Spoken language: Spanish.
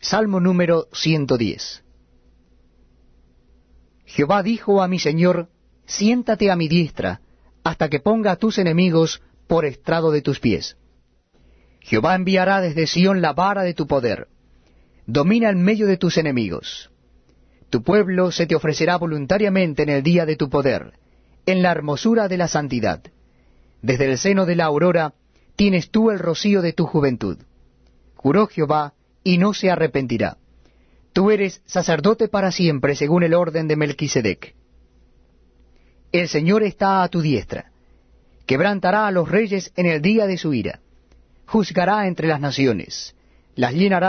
Salmo número 110 Jehová dijo a mi Señor, siéntate a mi diestra, hasta que ponga a tus enemigos por estrado de tus pies. Jehová enviará desde Sión la vara de tu poder. Domina en medio de tus enemigos. Tu pueblo se te ofrecerá voluntariamente en el día de tu poder, en la hermosura de la santidad. Desde el seno de la aurora tienes tú el rocío de tu juventud. Juró Jehová, y no se arrepentirá. Tú eres sacerdote para siempre, según el orden de Melquisedec. El Señor está a tu diestra. Quebrantará a los reyes en el día de su ira. Juzgará entre las naciones. Las llenará